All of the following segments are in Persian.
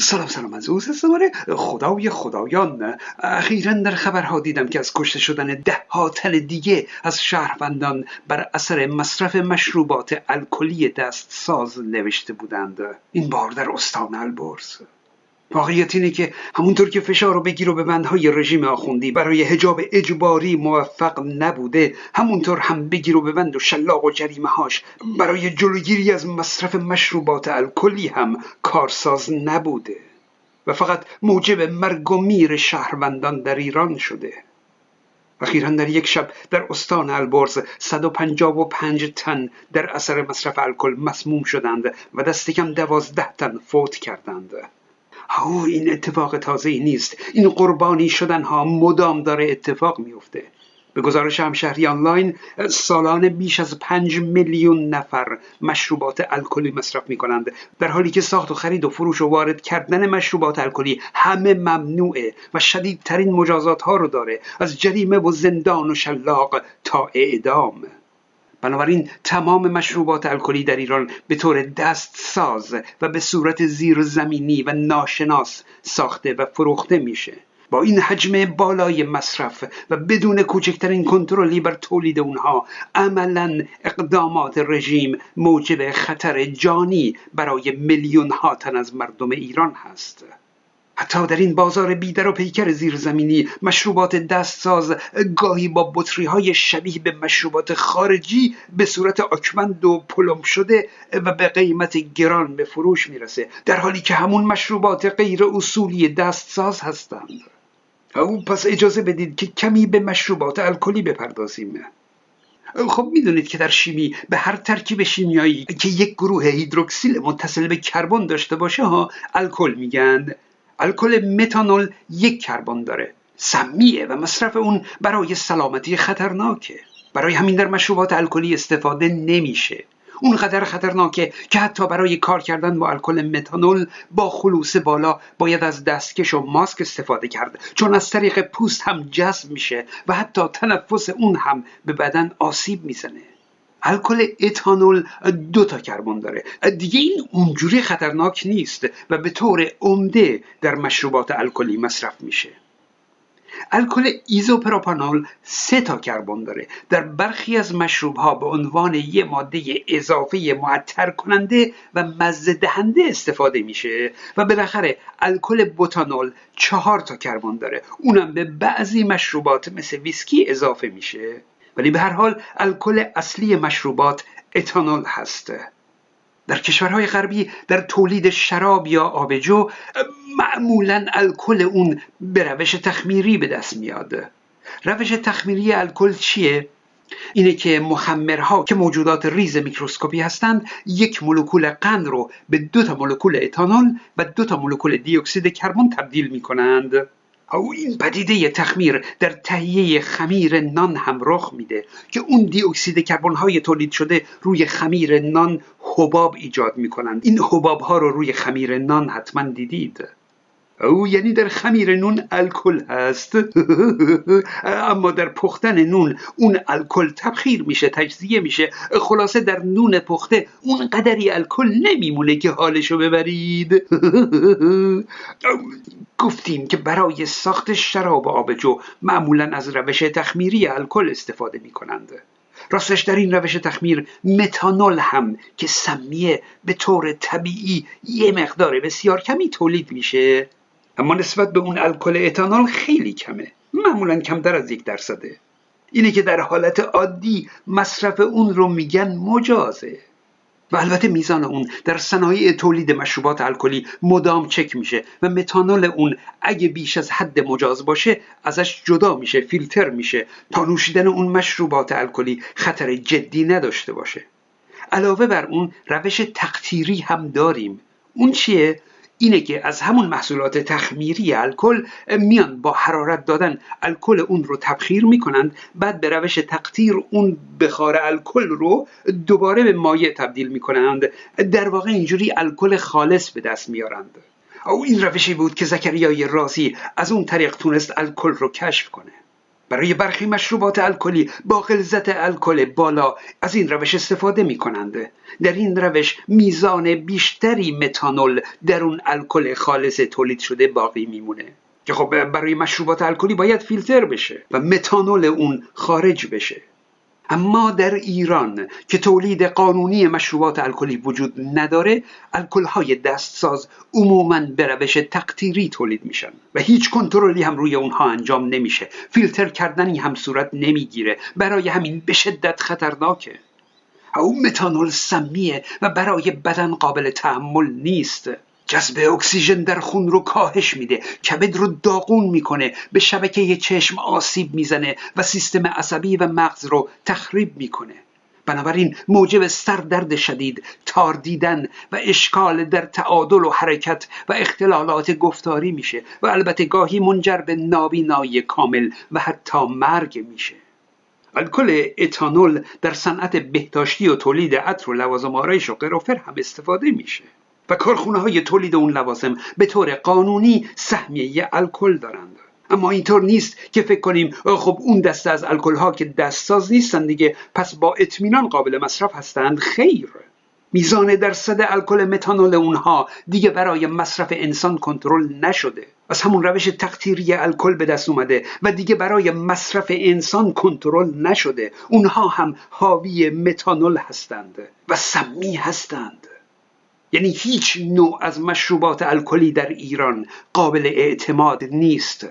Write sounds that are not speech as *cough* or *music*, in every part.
سلام سلام از اوز دوباره خدای خدایان. اخیرا در خبرها دیدم که از کشته شدن ده ها تن دیگه از شهروندان بر اثر مصرف مشروبات الکلی دست ساز نوشته بودند. این بار در استان البرز. واقعیت اینه که همونطور که فشار و بگیر و به بندهای رژیم آخوندی برای هجاب اجباری موفق نبوده همونطور هم بگیر و بند و شلاق و جریمه هاش برای جلوگیری از مصرف مشروبات الکلی هم کارساز نبوده و فقط موجب مرگ و میر شهروندان در ایران شده. اخیرا در یک شب در استان البرز 155 تن در اثر مصرف الکل مسموم شدند و دست کم دوازده تن فوت کردند. او این اتفاق تازه نیست. این قربانی شدن ها مدام داره اتفاق میفته به گزارش همشهری آنلاین سالانه بیش از پنج میلیون نفر مشروبات الکلی مصرف می کنند در حالی که ساخت و خرید و فروش و وارد کردن مشروبات الکلی همه ممنوعه و شدیدترین مجازات ها رو داره. از جریمه و زندان و شلاق تا اعدام. بنابراین تمام مشروبات الکلی در ایران به طور دست ساز و به صورت زیرزمینی و ناشناس ساخته و فروخته میشه. با این حجم بالای مصرف و بدون کوچکترین کنترلی بر تولید اونها عملا اقدامات رژیم موجب خطر جانی برای میلیون ها تن از مردم ایران هست. حتی در این بازار بیدر و پیکر زیرزمینی مشروبات دستساز گاهی با بطری های شبیه به مشروبات خارجی به صورت آکمند و پلم شده و به قیمت گران به فروش می‌رسه در حالی که همون مشروبات غیر اصولی دستساز هستند. او پس اجازه بدید که کمی به مشروبات الکلی بپردازیم. خب می‌دونید که در شیمی به هر ترکیب شیمیایی که یک گروه هیدروکسیل متصل به کربن داشته باشه ها الکل میگن. الکل متانول یک کربن داره سمیه و مصرف اون برای سلامتی خطرناکه. برای همین در مشروبات الکلی استفاده نمیشه. اونقدر خطرناکه که حتی برای کار کردن با الکل متانول با خلوص بالا باید از دستکش و ماسک استفاده کرد چون از طریق پوست هم جذب میشه و حتی تنفس اون هم به بدن آسیب می‌زنه. الکل اتانول دو تا کربن داره. دیگه این اونجوری خطرناک نیست و به طور عمده در مشروبات الکلی مصرف میشه. الکل ایزوپروپانول سه تا کربن داره. در برخی از مشروب ها به عنوان یه ماده اضافه معطر کننده و مزه دهنده استفاده میشه و بالاخره الکل بوتانول چهار تا کربن داره. اونم به بعضی مشروبات مثل ویسکی اضافه میشه. ولی به هر حال الکل اصلی مشروبات اتانول هست در کشورهای غربی در تولید شراب یا آبجو معمولا الکل اون به روش تخمیری به دست میاد. روش تخمیری الکل چیه؟ اینه که مخمرها که موجودات ریز میکروسکوپی هستند یک مولکول قند رو به دو تا مولکول اتانول و دو تا مولکول دی اکسید کربن تبدیل می کنند او این پدیده تخمیر در تهیه خمیر نان هم رخ میده که اون دی اکسید کربن های تولید شده روی خمیر نان حباب ایجاد می‌کنند. این حباب ها رو روی خمیر نان حتما دیدید؟ او یعنی در خمیر نون الکل هست. *laughs* اما در پختن نون اون الکل تبخیر میشه تجزیه میشه. خلاصه در نون پخته اون قدری الکل نمیمونه که حالشو ببرید. *laughs* گفتیم که برای ساخت شراب آبجو معمولا از روش تخمیری الکل استفاده می‌کنند. راستش در این روش تخمیر متانول هم که سمیه به طور طبیعی یه مقدار بسیار کمی تولید میشه. اما نسبت به اون الکل اتانول خیلی کمه. معمولا کمتر از یک درصده. اینه که در حالت عادی مصرف اون رو میگن مجازه. و البته میزان اون در صنایع تولید مشروبات الکلی مدام چک میشه و متانول اون اگه بیش از حد مجاز باشه ازش جدا میشه فیلتر میشه. تا نوشیدن اون مشروبات الکلی خطر جدی نداشته باشه. علاوه بر اون روش تقطیری هم داریم. اون چیه؟ اینه که از همون محصولات تخمیری الکل میان با حرارت دادن الکل اون رو تبخیر می‌کنند بعد به روش تقطیر اون بخار الکل رو دوباره به مایع تبدیل می‌کنند. در واقع اینجوری الکل خالص به دست میارند. او این روشی بود که زکریای رازی از اون طریق تونست الکل رو کشف کنه. برای برخی مشروبات الکلی با غلظت الکل بالا از این روش استفاده می کنند. در این روش میزان بیشتری متانول در اون الکل خالص تولید شده باقی میمونه که خب برای مشروبات الکلی باید فیلتر بشه و متانول اون خارج بشه اما در ایران که تولید قانونی مشروبات الکلی وجود نداره الکل های دستساز عموما به روش تقطیری تولید میشن و هیچ کنترلی هم روی اونها انجام نمیشه. فیلتر کردنی هم صورت نمی‌گیره. برای همین به شدت خطرناکه. او متانول سمیه و برای بدن قابل تحمل نیست. جذب اکسیژن در خون رو کاهش میده. کبد رو داغون می‌کنه. به شبکه چشم آسیب می‌زنه و سیستم عصبی و مغز رو تخریب می‌کنه. بنابراین موجب سردرد شدید تار دیدن و اشکال در تعادل و حرکت و اختلالات گفتاری میشه و البته گاهی منجر به نابینایی کامل و حتی مرگ میشه. الکل اتانول در صنعت بهداشتی و تولید عطر و لوازم آرایش و قرافر هم استفاده میشه. و کارخونه های تولید اون لوازم به طور قانونی سهمیه الکل دارند. اما اینطور نیست که فکر کنیم خب اون دسته از الکل ها که دستساز نیستن دیگه پس با اطمینان قابل مصرف هستند. خیر. میزان درصد الکل متانول اونها دیگه برای مصرف انسان کنترل نشده. از همون روش تقطیری الکل به دست اومده و دیگه برای مصرف انسان کنترل نشده. اونها هم حاوی متانول هستند و سمی هستند. یعنی هیچ نوع از مشروبات الکلی در ایران قابل اعتماد نیست.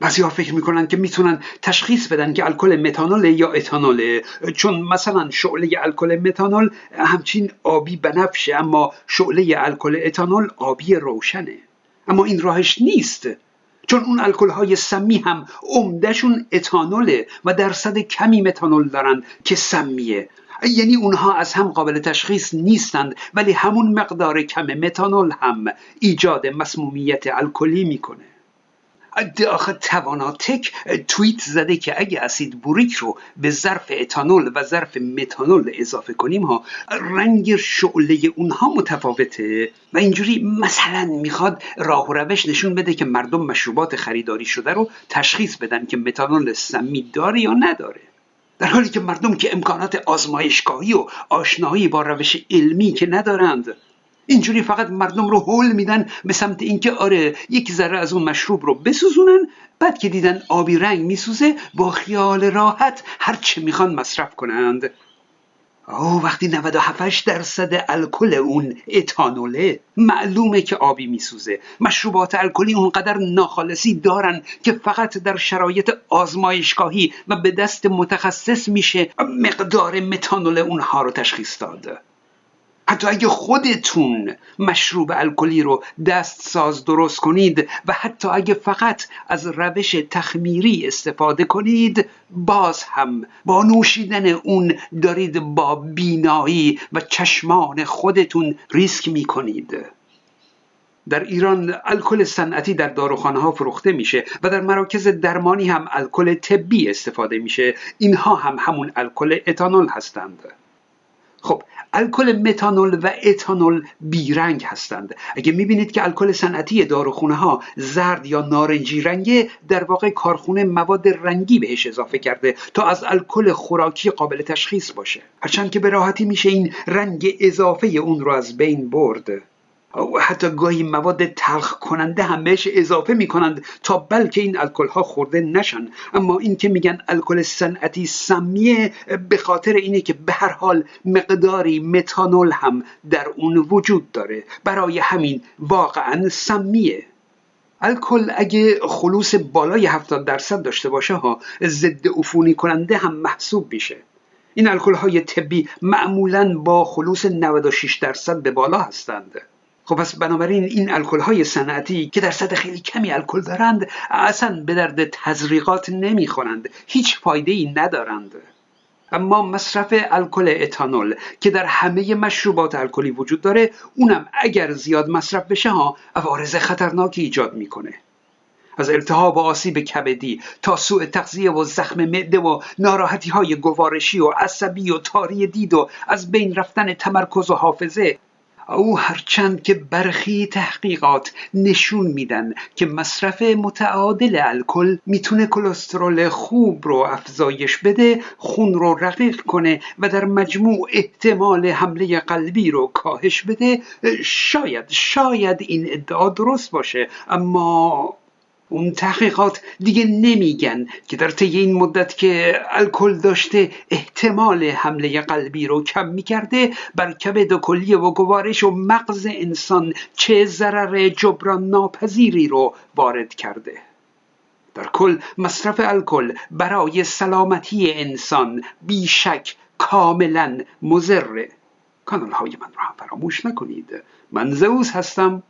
بعضی ها فکر می‌کنن که می‌تونن تشخیص بدن که الکل متانول یا اتانول چون مثلا شعله الکل متانول همچین آبی بنفشه اما شعله الکل اتانول آبی روشنه. اما این راهش نیست چون اون الکل های سمی هم عمدهشون اتانوله و درصد کمی متانول دارن که سمیه. یعنی اونها از هم قابل تشخیص نیستند ولی همون مقدار کم متانول هم ایجاد مسمومیت الکلی می‌کنه. آخه تواناتک توییت زده که اگه اسید بوریک رو به ظرف اتانول و ظرف متانول اضافه کنیم ها رنگ شعله اونها متفاوته و اینجوری مثلا می‌خواد راه و روش نشون بده که مردم مشروبات خریداری شده رو تشخیص بدن که متانول سمی داره یا نداره. در حالی که مردم که امکانات آزمایشگاهی و آشنایی با روش علمی که ندارند اینجوری فقط مردم رو حول میدن به سمت اینکه آره یک ذره از اون مشروب رو بسوزونن بعد که دیدن آبی رنگ میسوزه با خیال راحت هر چه می‌خوان مصرف کنند. او وقتی 97 درصد الکل اون اتانوله معلومه که آبی میسوزه. مشروبات الکلی اونقدر ناخالصی دارن که فقط در شرایط آزمایشگاهی و به دست متخصص میشه مقدار متانول اونها رو تشخیص داد حتی اگه خودتون مشروب الکلی رو دست ساز درست کنید و حتی اگه فقط از روش تخمیری استفاده کنید باز هم با نوشیدن اون دارید با بینایی و چشمان خودتون ریسک می کنید در ایران الکل صنعتی در داروخانه ها فروخته میشه و در مراکز درمانی هم الکل طبی استفاده میشه. اینها هم همون الکل اتانول هستند. خب الکل متانول و اتانول بیرنگ هستند. اگه می‌بینید که الکل صنعتی داروخونه ها زرد یا نارنجی رنگه در واقع کارخونه مواد رنگی بهش اضافه کرده تا از الکل خوراکی قابل تشخیص باشه. هرچند که به راحتی میشه این رنگ اضافه اون رو از بین برد. حتی گاهی مواد تلخ کننده هم بهش اضافه می کنند تا بلکه این الکل ها خورده نشن. اما این که میگن الکل صنعتی سمیه به خاطر اینه که به هر حال مقداری متانول هم در اون وجود داره. برای همین واقعا سمیه. الکل اگه خلوص بالای 70 درصد داشته باشه ها ضد عفونی کننده هم محسوب میشه. این الکل های طبی معمولا با خلوص 96 درصد به بالا هستند. خب پس بنابراین این الکل های صنعتی که درصد خیلی کمی الکل دارند اصلا به درد تزریقات نمی‌خورند. هیچ فایده ای ندارند. اما مصرف الکل اتانول که در همه مشروبات الکلی وجود داره اونم اگر زیاد مصرف بشه ها عوارض خطرناکی ایجاد می‌کنه. از التهاب و آسیب کبدی تا سوء تغذیه و زخم معده و ناراحتی های گوارشی و عصبی و تاری دید و از بین رفتن تمرکز و حافظه او هرچند که برخی تحقیقات نشون میدن که مصرف متعادل الکل می‌تونه کلسترول خوب رو افزایش بده خون رو رقیق کنه و در مجموع احتمال حمله قلبی رو کاهش بده شاید شاید این ادعا درست باشه اما اون تحقیقات دیگه نمیگن که در طی این مدت که الکل داشته احتمال حمله قلبی رو کم می‌کرده بر کبد و کلیه و گوارش و مغز انسان چه ضرر جبران ناپذیری رو وارد کرده. در کل مصرف الکل برای سلامتی انسان بیشک کاملا مزره کانال های من رو هم فراموش نکنید. من زوز هستم.